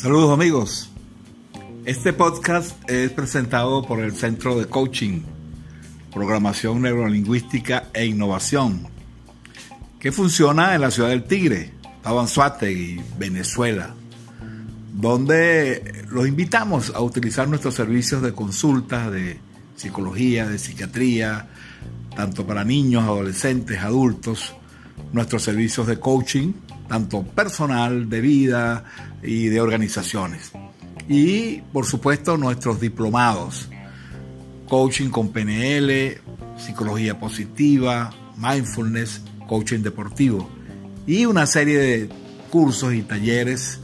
Saludos amigos. Este podcast es presentado por el Centro de Coaching, Programación Neurolingüística e Innovación, que funciona en la ciudad del Tigre, Tabanzuategui, Venezuela, donde los invitamos a utilizar nuestros servicios de consulta de psicología, de psiquiatría, tanto para niños, adolescentes, adultos, nuestros servicios de coaching, tanto personal, de vida y de organizaciones. Y por supuesto nuestros diplomados, coaching con PNL, psicología positiva, mindfulness, coaching deportivo y una serie de cursos y talleres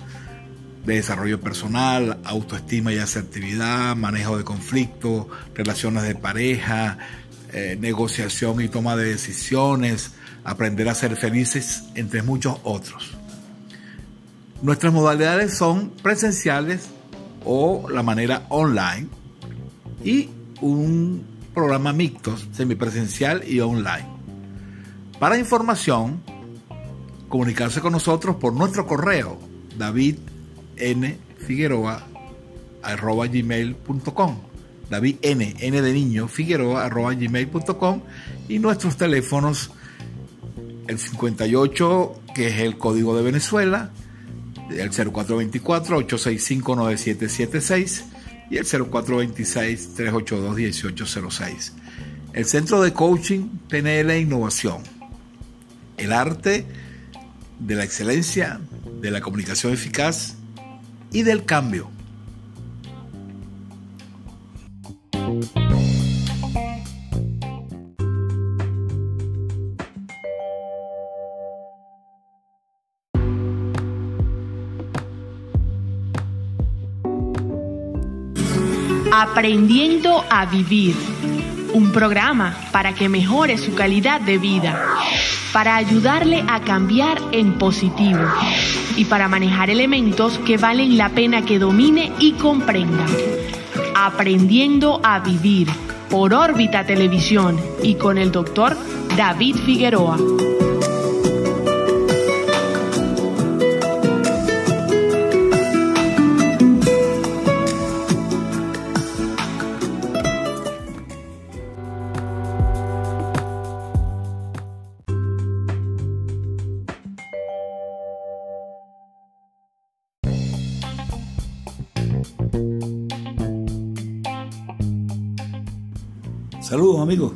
de desarrollo personal, autoestima y asertividad, manejo de conflictos, relaciones de pareja, eh, negociación y toma de decisiones, aprender a ser felices, entre muchos otros. Nuestras modalidades son presenciales o la manera online y un programa mixto, semipresencial y online. Para información, comunicarse con nosotros por nuestro correo davidnfigueroa.gmail.com David N, N de niño, Figueroa, y nuestros teléfonos, el 58, que es el código de Venezuela, el 0424-865-9776 y el 0426-382-1806. El Centro de Coaching PNL e Innovación. El arte de la excelencia, de la comunicación eficaz y del cambio. Aprendiendo a Vivir. Un programa para que mejore su calidad de vida, para ayudarle a cambiar en positivo y para manejar elementos que valen la pena que domine y comprenda. Aprendiendo a Vivir por órbita televisión y con el doctor David Figueroa. Saludos amigos,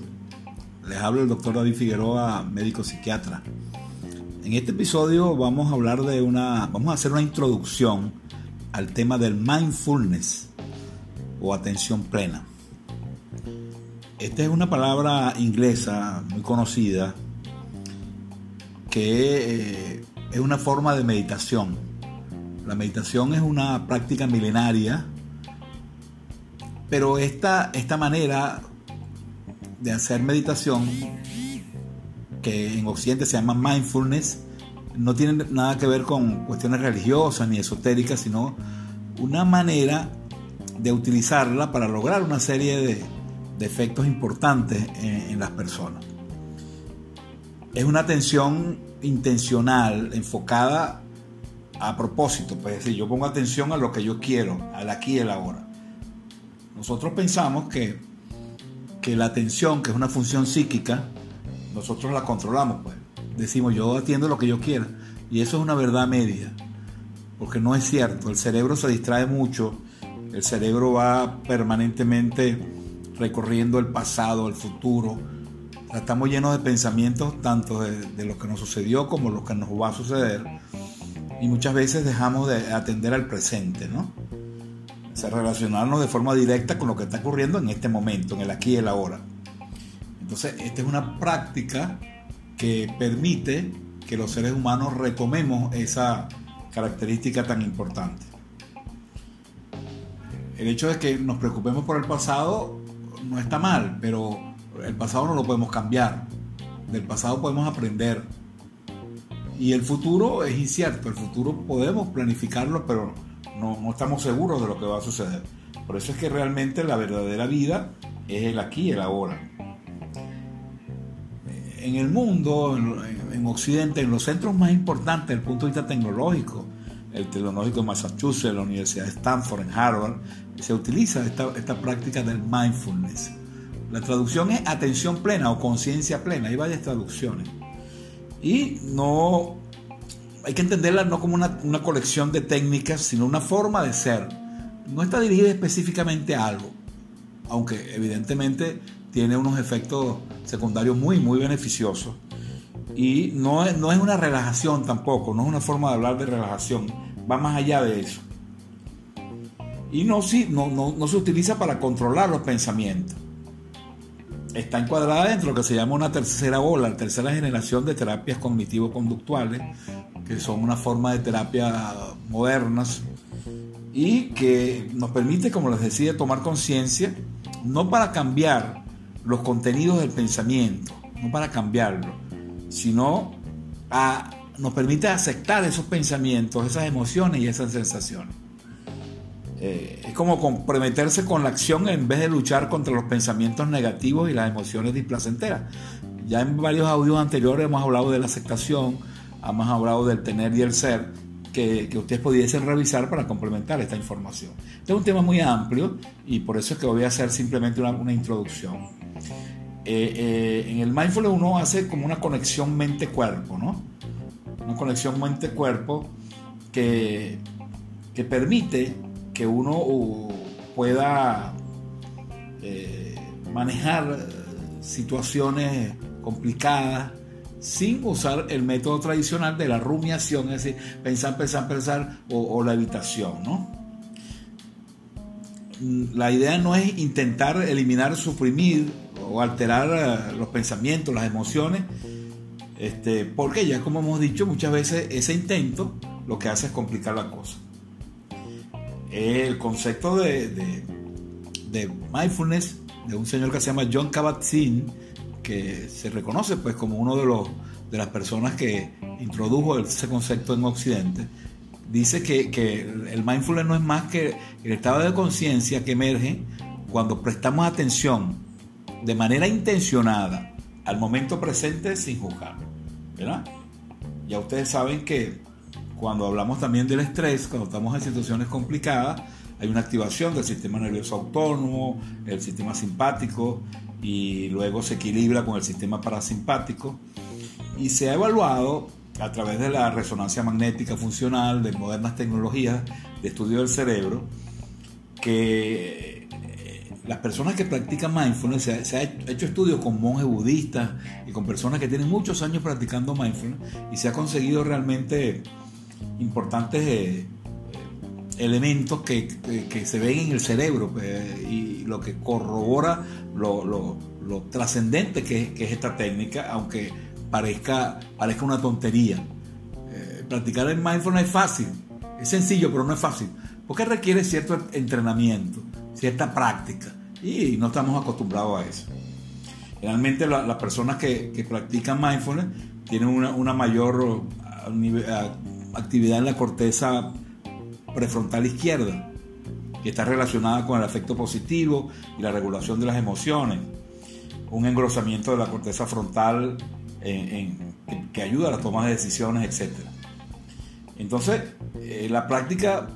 les habla el doctor David Figueroa, médico psiquiatra. En este episodio vamos a hablar de una, vamos a hacer una introducción al tema del mindfulness o atención plena. Esta es una palabra inglesa muy conocida que eh, es una forma de meditación. La meditación es una práctica milenaria, pero esta, esta manera de hacer meditación, que en Occidente se llama mindfulness, no tiene nada que ver con cuestiones religiosas ni esotéricas, sino una manera de utilizarla para lograr una serie de, efectos importantes en, en, las personas. Es una atención intencional, enfocada a propósito, pues es decir, yo pongo atención a lo que yo quiero, al aquí y el ahora. Nosotros pensamos que que la atención, que es una función psíquica, nosotros la controlamos, pues. Decimos, yo atiendo lo que yo quiera. Y eso es una verdad media, porque no es cierto. El cerebro se distrae mucho, el cerebro va permanentemente recorriendo el pasado, el futuro. Estamos llenos de pensamientos, tanto de, de lo que nos sucedió como lo que nos va a suceder. Y muchas veces dejamos de atender al presente, ¿no? Relacionarnos de forma directa con lo que está ocurriendo en este momento, en el aquí y el ahora. Entonces, esta es una práctica que permite que los seres humanos retomemos esa característica tan importante. El hecho de que nos preocupemos por el pasado no está mal, pero el pasado no lo podemos cambiar. Del pasado podemos aprender. Y el futuro es incierto, el futuro podemos planificarlo, pero no, estamos seguros de lo que va a suceder. Por eso es que realmente la verdadera vida es el aquí y el ahora. En el mundo, en, Occidente, en los centros más importantes desde el punto de vista tecnológico, el Tecnológico de Massachusetts, la Universidad de Stanford, en Harvard, se utiliza esta, esta práctica del mindfulness. La traducción es atención plena o conciencia plena, hay varias traducciones. Y no hay que entenderla no como una, colección de técnicas, sino una forma de ser. No está dirigida específicamente a algo, aunque evidentemente tiene unos efectos secundarios muy, muy beneficiosos. Y no es, no es una relajación tampoco, no es una forma de hablar de relajación, va más allá de eso. Y no, sí, no, no, no se utiliza para controlar los pensamientos. Está encuadrada dentro de lo que se llama una tercera ola, la tercera generación de terapias cognitivo-conductuales, que son una forma de terapia modernas y que nos permite, como les decía, tomar conciencia, no para cambiar los contenidos del pensamiento, no para cambiarlo, sino a, nos permite aceptar esos pensamientos, esas emociones y esas sensaciones. Eh, es como comprometerse con la acción en vez de luchar contra los pensamientos negativos y las emociones displacenteras. Ya en varios audios anteriores hemos hablado de la aceptación, hemos hablado del tener y el ser, que, que, ustedes pudiesen revisar para complementar esta información. Este es un tema muy amplio y por eso es que voy a hacer simplemente una, una introducción. Eh, eh, en el mindfulness uno hace como una conexión mente-cuerpo, ¿no? Una conexión mente-cuerpo que, que permite que uno uh, pueda eh, manejar situaciones complicadas sin usar el método tradicional de la rumiación, es decir, pensar, pensar, pensar o, la evitación, ¿no? La idea no es intentar eliminar, suprimir o alterar eh, los pensamientos, las emociones, este, porque ya como hemos dicho muchas veces, ese intento lo que hace es complicar la cosa el concepto de, de, mindfulness de un señor que se llama John Kabat-Zinn, que se reconoce pues como uno de los de las personas que introdujo ese concepto en Occidente, dice que, que el mindfulness no es más que el estado de conciencia que emerge cuando prestamos atención de manera intencionada al momento presente sin juzgar. Ya ustedes saben que cuando hablamos también del estrés, cuando estamos en situaciones complicadas, hay una activación del sistema nervioso autónomo, el sistema simpático, y luego se equilibra con el sistema parasimpático. Y se ha evaluado a través de la resonancia magnética funcional, de modernas tecnologías de estudio del cerebro, que eh, las personas que practican mindfulness, se se ha, hecho estudios con monjes budistas y con personas que tienen muchos años practicando mindfulness y se ha conseguido realmente importantes eh, elementos que, que, se ven en el cerebro pues, y lo que corrobora lo, lo, lo trascendente que, que, es esta técnica, aunque parezca, parezca una tontería. Eh, practicar el mindfulness es fácil, es sencillo, pero no es fácil, porque requiere cierto entrenamiento, cierta práctica, y no estamos acostumbrados a eso. Generalmente las personas que, que, practican mindfulness tienen una, una mayor actividad en la corteza prefrontal izquierda, que está relacionada con el afecto positivo y la regulación de las emociones, un engrosamiento de la corteza frontal que ayuda a la toma de decisiones, etc. Entonces, eh, la práctica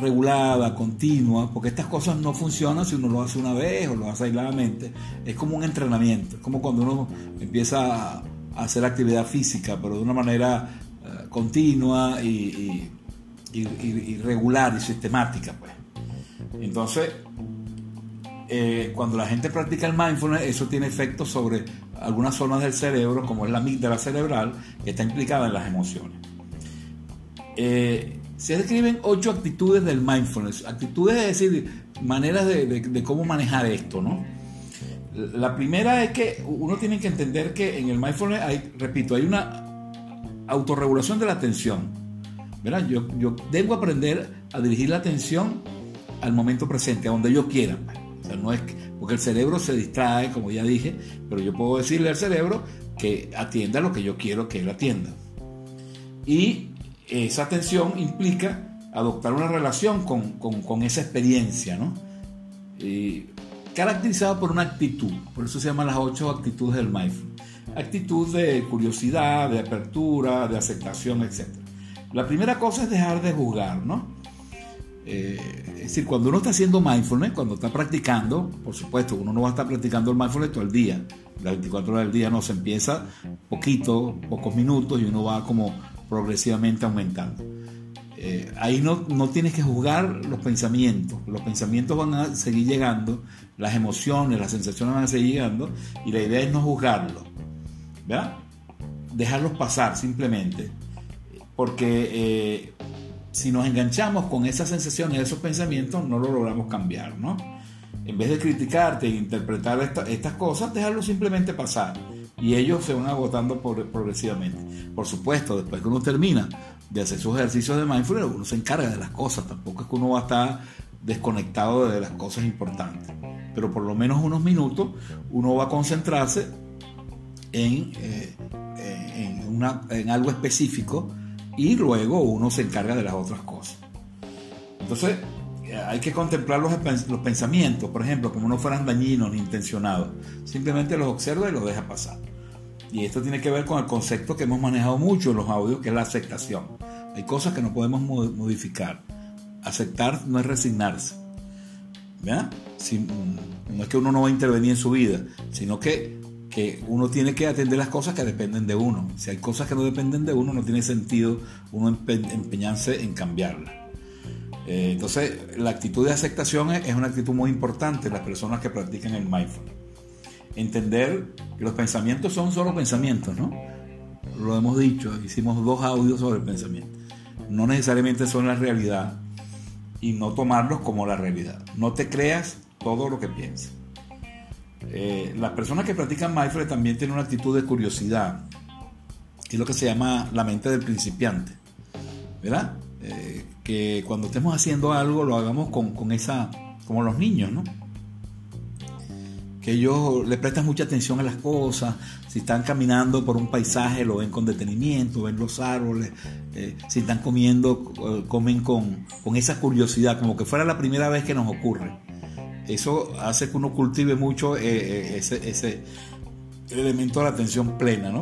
regulada, continua, porque estas cosas no funcionan si uno lo hace una vez o lo hace aisladamente, es como un entrenamiento, es como cuando uno empieza a hacer actividad física, pero de una manera continua y, regular y sistemática. Pues. Entonces, eh, cuando la gente practica el mindfulness, eso tiene efectos sobre algunas zonas del cerebro, como es la amígdala cerebral, que está implicada en las emociones. Eh, se describen ocho actitudes del mindfulness. Actitudes es decir, maneras de, de, cómo manejar esto, ¿no? La primera es que uno tiene que entender que en el mindfulness hay, repito, hay una autorregulación de la atención. Yo, debo aprender a dirigir la atención al momento presente, a donde yo quiera. O sea, no es porque el cerebro se distrae, como ya dije, pero yo puedo decirle al cerebro que atienda lo que yo quiero que él atienda. Y esa atención implica adoptar una relación con esa experiencia, ¿no? Y caracterizada por una actitud, por eso se llaman las ocho actitudes del mindfulness actitud de curiosidad, de apertura, de aceptación, etc. La primera cosa es dejar de juzgar, ¿no? Eh, es decir, cuando uno está haciendo mindfulness, cuando está practicando, por supuesto, uno no va a estar practicando el mindfulness todo el día. Las 24 horas del día no se empieza poquito, pocos minutos y uno va como progresivamente aumentando. Eh, ahí no, no tienes que juzgar los pensamientos. Los pensamientos van a seguir llegando, las emociones, las sensaciones van a seguir llegando y la idea es no juzgarlos. ¿Verdad? Dejarlos pasar simplemente. Porque eh, si nos enganchamos con esas sensaciones, esos pensamientos, no lo logramos cambiar, ¿no? En vez de criticarte e interpretar estas cosas, dejarlo simplemente pasar. Y ellos se van agotando progresivamente. Por supuesto, después que uno termina de hacer sus ejercicios de mindfulness, uno se encarga de las cosas. Tampoco es que uno va a estar desconectado de las cosas importantes. Pero por lo menos unos minutos uno va a concentrarse en, eh, en, en algo específico y luego uno se encarga de las otras cosas. Entonces, hay que contemplar los, los, pensamientos, por ejemplo, como no fueran dañinos ni intencionados. Simplemente los observa y los deja pasar. Y esto tiene que ver con el concepto que hemos manejado mucho en los audios, que es la aceptación. Hay cosas que no podemos modificar. Aceptar no es resignarse. Mm, no es que uno no va a intervenir en su vida, sino que que uno tiene que atender las cosas que dependen de uno. Si hay cosas que no dependen de uno, no tiene sentido uno empeñarse en cambiarlas. Eh, entonces, la actitud de aceptación es, una actitud muy importante en las personas que practican el mindfulness. Entender que los pensamientos son solo pensamientos, ¿no? Lo hemos dicho, hicimos dos audios sobre el pensamiento. No necesariamente son la realidad y no tomarlos como la realidad. No te creas todo lo que piensas. Eh, las personas que practican mindfulness también tienen una actitud de curiosidad, que es lo que se llama la mente del principiante, ¿verdad? Eh, que cuando estemos haciendo algo lo hagamos con, esa, como los niños, ¿no? Que ellos le prestan mucha atención a las cosas, si están caminando por un paisaje lo ven con detenimiento, ven los árboles, eh, si están comiendo, comen con, con esa curiosidad, como que fuera la primera vez que nos ocurre eso hace que uno cultive mucho eh, eh, ese, elemento de la atención plena, ¿no?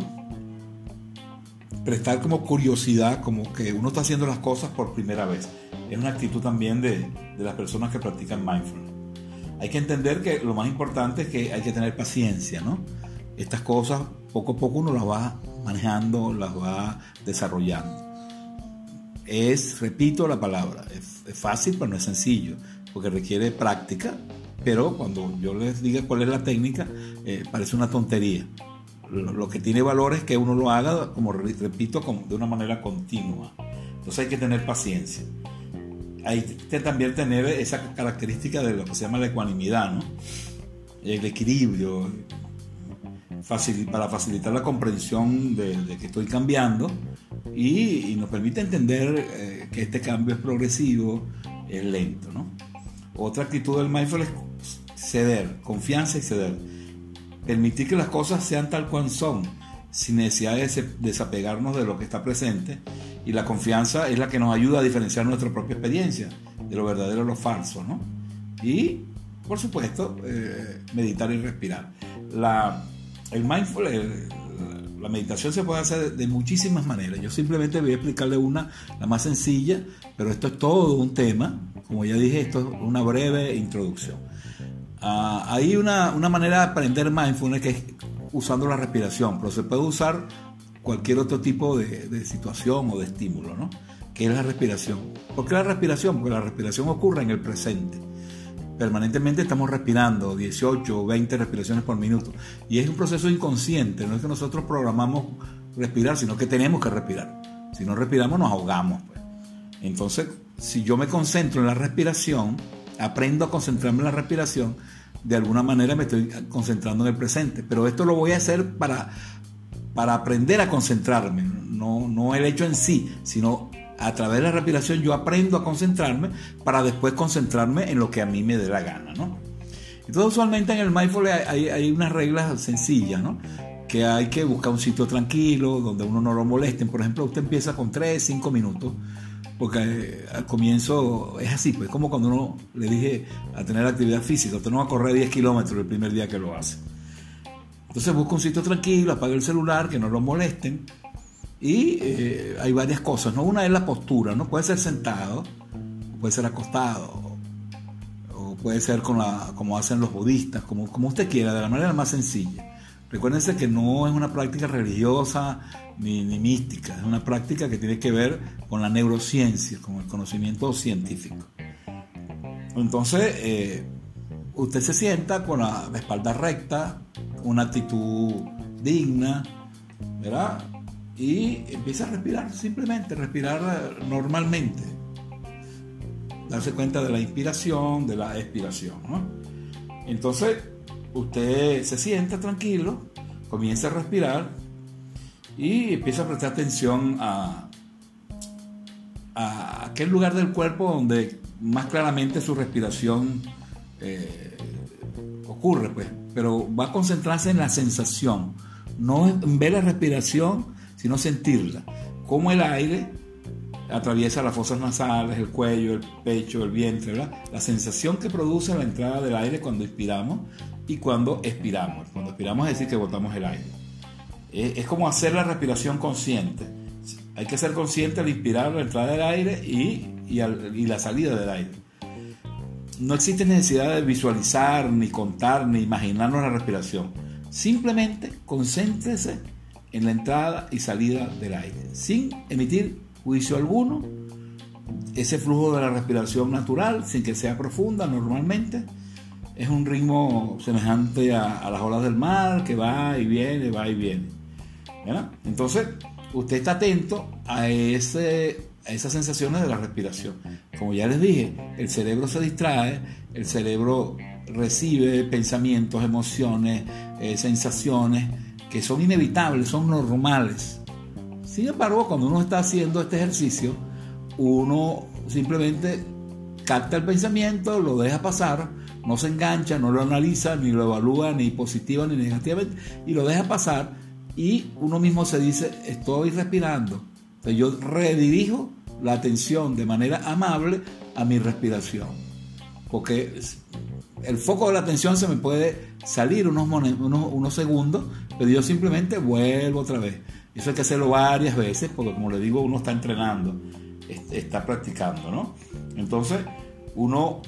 Prestar como curiosidad, como que uno está haciendo las cosas por primera vez. Es una actitud también de, las personas que practican mindfulness. Hay que entender que lo más importante es que hay que tener paciencia, ¿no? Estas cosas poco a poco uno las va manejando, las va desarrollando. Es, repito la palabra, es fácil pero no es sencillo porque requiere práctica, pero cuando yo les diga cuál es la técnica, eh, parece una tontería. Lo, que tiene valor es que uno lo haga, como repito, de una manera continua. Entonces hay que tener paciencia. Hay que también tener esa característica de lo que se llama la ecuanimidad, ¿no? el equilibrio, para facilitar la comprensión de, que estoy cambiando y, nos permite entender eh, que este cambio es progresivo, es lento. ¿no? Otra actitud del mindfulness es ceder, confianza y ceder. Permitir que las cosas sean tal cual son, sin necesidad de desapegarnos de lo que está presente. Y la confianza es la que nos ayuda a diferenciar nuestra propia experiencia de lo verdadero a lo falso. ¿no? Y, por supuesto, eh, meditar y respirar. La, el mindfulness, la meditación se puede hacer de muchísimas maneras. Yo simplemente voy a explicarle una, la más sencilla, pero esto es todo un tema. Como ya dije, esto es una breve introducción. Ah, hay una, manera de aprender mindfulness que es usando la respiración, pero se puede usar cualquier otro tipo de, situación o de estímulo, ¿no? Que es la respiración. ¿Por qué la respiración? Porque la respiración ocurre en el presente permanentemente estamos respirando 18 o 20 respiraciones por minuto. Y es un proceso inconsciente, no es que nosotros programamos respirar, sino que tenemos que respirar. Si no respiramos nos ahogamos. Pues. Entonces, si yo me concentro en la respiración, aprendo a concentrarme en la respiración, de alguna manera me estoy concentrando en el presente. Pero esto lo voy a hacer para, para aprender a concentrarme, no, no el hecho en sí, sino a través de la respiración yo aprendo a concentrarme para después concentrarme en lo que a mí me dé la gana, ¿no? Entonces usualmente en el mindfulness hay, unas reglas sencillas, ¿no? Que hay que buscar un sitio tranquilo, donde uno no lo molesten. Por ejemplo, usted empieza con 3, 5 minutos, porque eh, al comienzo es así, pues como cuando uno le dije a tener actividad física, usted no va a correr 10 kilómetros el primer día que lo hace. Entonces busca un sitio tranquilo, apaga el celular, que no lo molesten, Y eh, hay varias cosas, ¿no? Una es la postura, ¿no? Puede ser sentado, puede ser acostado, o puede ser con la, como hacen los budistas, como, como usted quiera, de la manera más sencilla. Recuérdense que no es una práctica religiosa ni, mística, es una práctica que tiene que ver con la neurociencia, con el conocimiento científico. Entonces, eh, usted se sienta con la espalda recta, una actitud digna, ¿verdad? Y empieza a respirar, simplemente respirar normalmente. Darse cuenta de la inspiración, de la expiración. Entonces, usted se sienta tranquilo, comienza a respirar y empieza a prestar atención a, a aquel lugar del cuerpo donde más claramente su respiración eh, ocurre, pues. Pero va a concentrarse en la sensación, no en ver la respiración, sino sentirla. Cómo el aire atraviesa las fosas nasales, el cuello, el pecho, el vientre, ¿verdad? La sensación que produce la entrada del aire cuando inspiramos y cuando expiramos. Cuando expiramos es decir que botamos el aire. Es, como hacer la respiración consciente. Hay que ser consciente al inspirar la entrada del aire y, y, la salida del aire. No existe necesidad de visualizar, ni contar, ni imaginarnos la respiración. Simplemente concéntrese en la entrada y salida del aire, sin emitir juicio alguno. Ese flujo de la respiración natural, sin que sea profunda normalmente, es un ritmo semejante a, las olas del mar que va y viene, va y viene. Entonces, usted está atento a, ese, a esas sensaciones de la respiración. Como ya les dije, el cerebro se distrae, el cerebro recibe pensamientos, emociones, eh, sensaciones que son inevitables, son normales. Sin embargo, cuando uno está haciendo este ejercicio, uno simplemente capta el pensamiento, lo deja pasar, no se engancha, no lo analiza, ni lo evalúa, ni positiva ni negativamente, y lo deja pasar y uno mismo se dice, estoy respirando. Entonces yo redirijo la atención de manera amable a mi respiración, porque el foco de la atención se me puede salir unos, unos, unos segundos, pero yo simplemente vuelvo otra vez. Eso hay que hacerlo varias veces, porque como le digo, uno está entrenando, está practicando, ¿no? Entonces, uno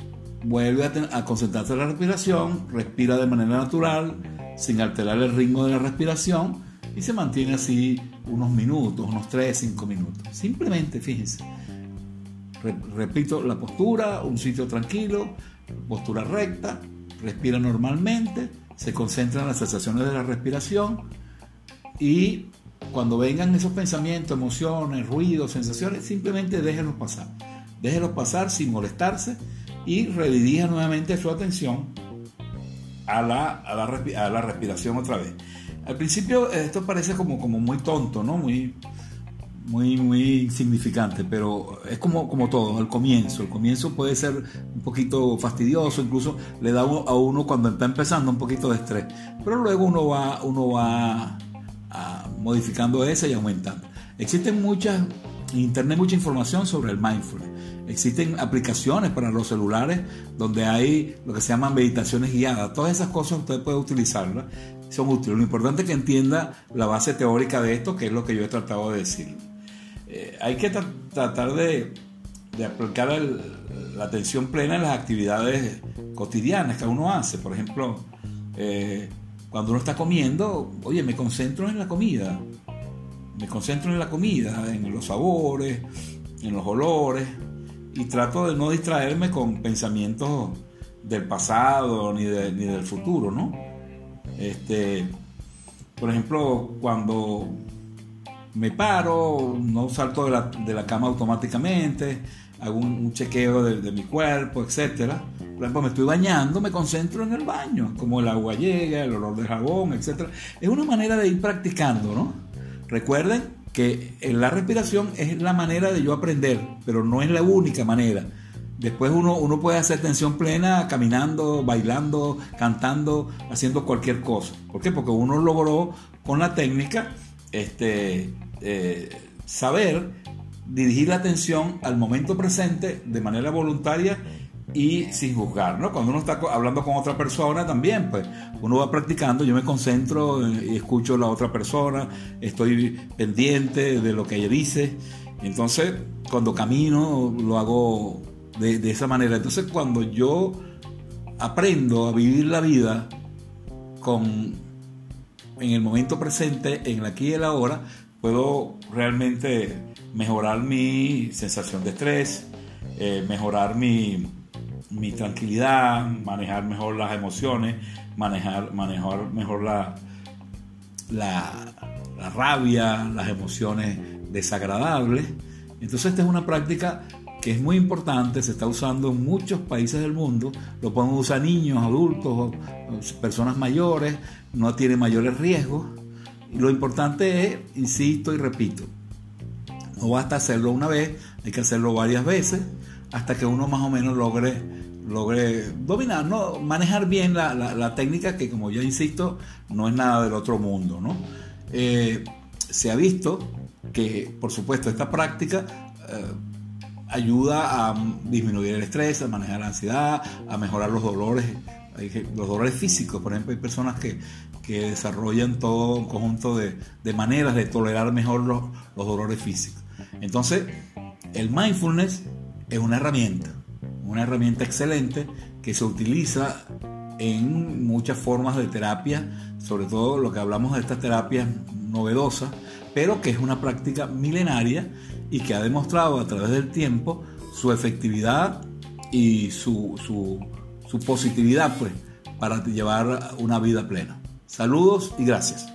vuelve a, concentrarse en la respiración, respira de manera natural, sin alterar el ritmo de la respiración y se mantiene así unos minutos, unos 3, 5 minutos. Simplemente, fíjense, repito, la postura, un sitio tranquilo, postura recta, respira normalmente, se concentra en las sensaciones de la respiración y cuando vengan esos pensamientos, emociones, ruidos, sensaciones, simplemente déjenlos pasar. Déjenlos pasar sin molestarse y redirija nuevamente su atención a la, a la, respiración otra vez. Al principio esto parece como, como muy tonto, ¿no? Muy, muy, muy insignificante, pero es como, como todo, al comienzo. El comienzo puede ser un poquito fastidioso, incluso le da a uno cuando está empezando un poquito de estrés, pero luego uno va, uno va modificando eso y aumentando. Existen muchas, en Internet mucha información sobre el mindfulness. Existen aplicaciones para los celulares donde hay lo que se llaman meditaciones guiadas. Todas esas cosas usted puede utilizarlas, son útiles. Lo importante es que entienda la base teórica de esto, que es lo que yo he tratado de decir. Eh, hay que tratar de, aplicar la atención plena en las actividades cotidianas que uno hace. Por ejemplo, eh, cuando uno está comiendo, oye, me concentro en la comida. Me concentro en la comida, en los sabores, en los olores y trato de no distraerme con pensamientos del pasado ni, ni del futuro, ¿no? Este, por ejemplo, cuando me paro, no salto de la, de la cama automáticamente, hago un, chequeo de, mi cuerpo, etc. Por ejemplo, me estoy bañando, me concentro en el baño, como el agua llega, el olor de jabón, etc. Es una manera de ir practicando, ¿no? Recuerden que la respiración es la manera de yo aprender, pero no es la única manera. Después uno, uno puede hacer tensión plena caminando, bailando, cantando, haciendo cualquier cosa. ¿Por qué? Porque uno logró con la técnica este, eh, saber dirigir la atención al momento presente de manera voluntaria y sin juzgar, ¿no? Cuando uno está hablando con otra persona también, pues uno va practicando, yo me concentro y escucho a la otra persona, estoy pendiente de lo que ella dice, entonces cuando camino lo hago de, esa manera, entonces cuando yo aprendo a vivir la vida con en el momento presente, en el aquí y el ahora, puedo realmente mejorar mi sensación de estrés, eh, mejorar mi, mi, tranquilidad, manejar mejor las emociones, manejar, manejar mejor la, la, la rabia, las emociones desagradables. Entonces esta es una práctica que es muy importante, se está usando en muchos países del mundo, lo pueden usar niños, adultos, personas mayores, no tiene mayores riesgos. Lo importante es, insisto y repito, no basta hacerlo una vez, hay que hacerlo varias veces hasta que uno más o menos logre, logre dominar, ¿no? manejar bien la, técnica que como ya insisto, no es nada del otro mundo. ¿no? Eh, se ha visto que, por supuesto, esta práctica eh, ayuda a disminuir el estrés, a manejar la ansiedad, a mejorar los dolores, los dolores físicos. Por ejemplo, hay personas que, desarrollan todo un conjunto de, maneras de tolerar mejor los, los dolores físicos. Entonces, el mindfulness es una herramienta, una herramienta excelente que se utiliza en muchas formas de terapia, sobre todo lo que hablamos de estas terapias novedosas, pero que es una práctica milenaria y que ha demostrado a través del tiempo su efectividad y su, su, positividad pues, para llevar una vida plena. Saludos y gracias.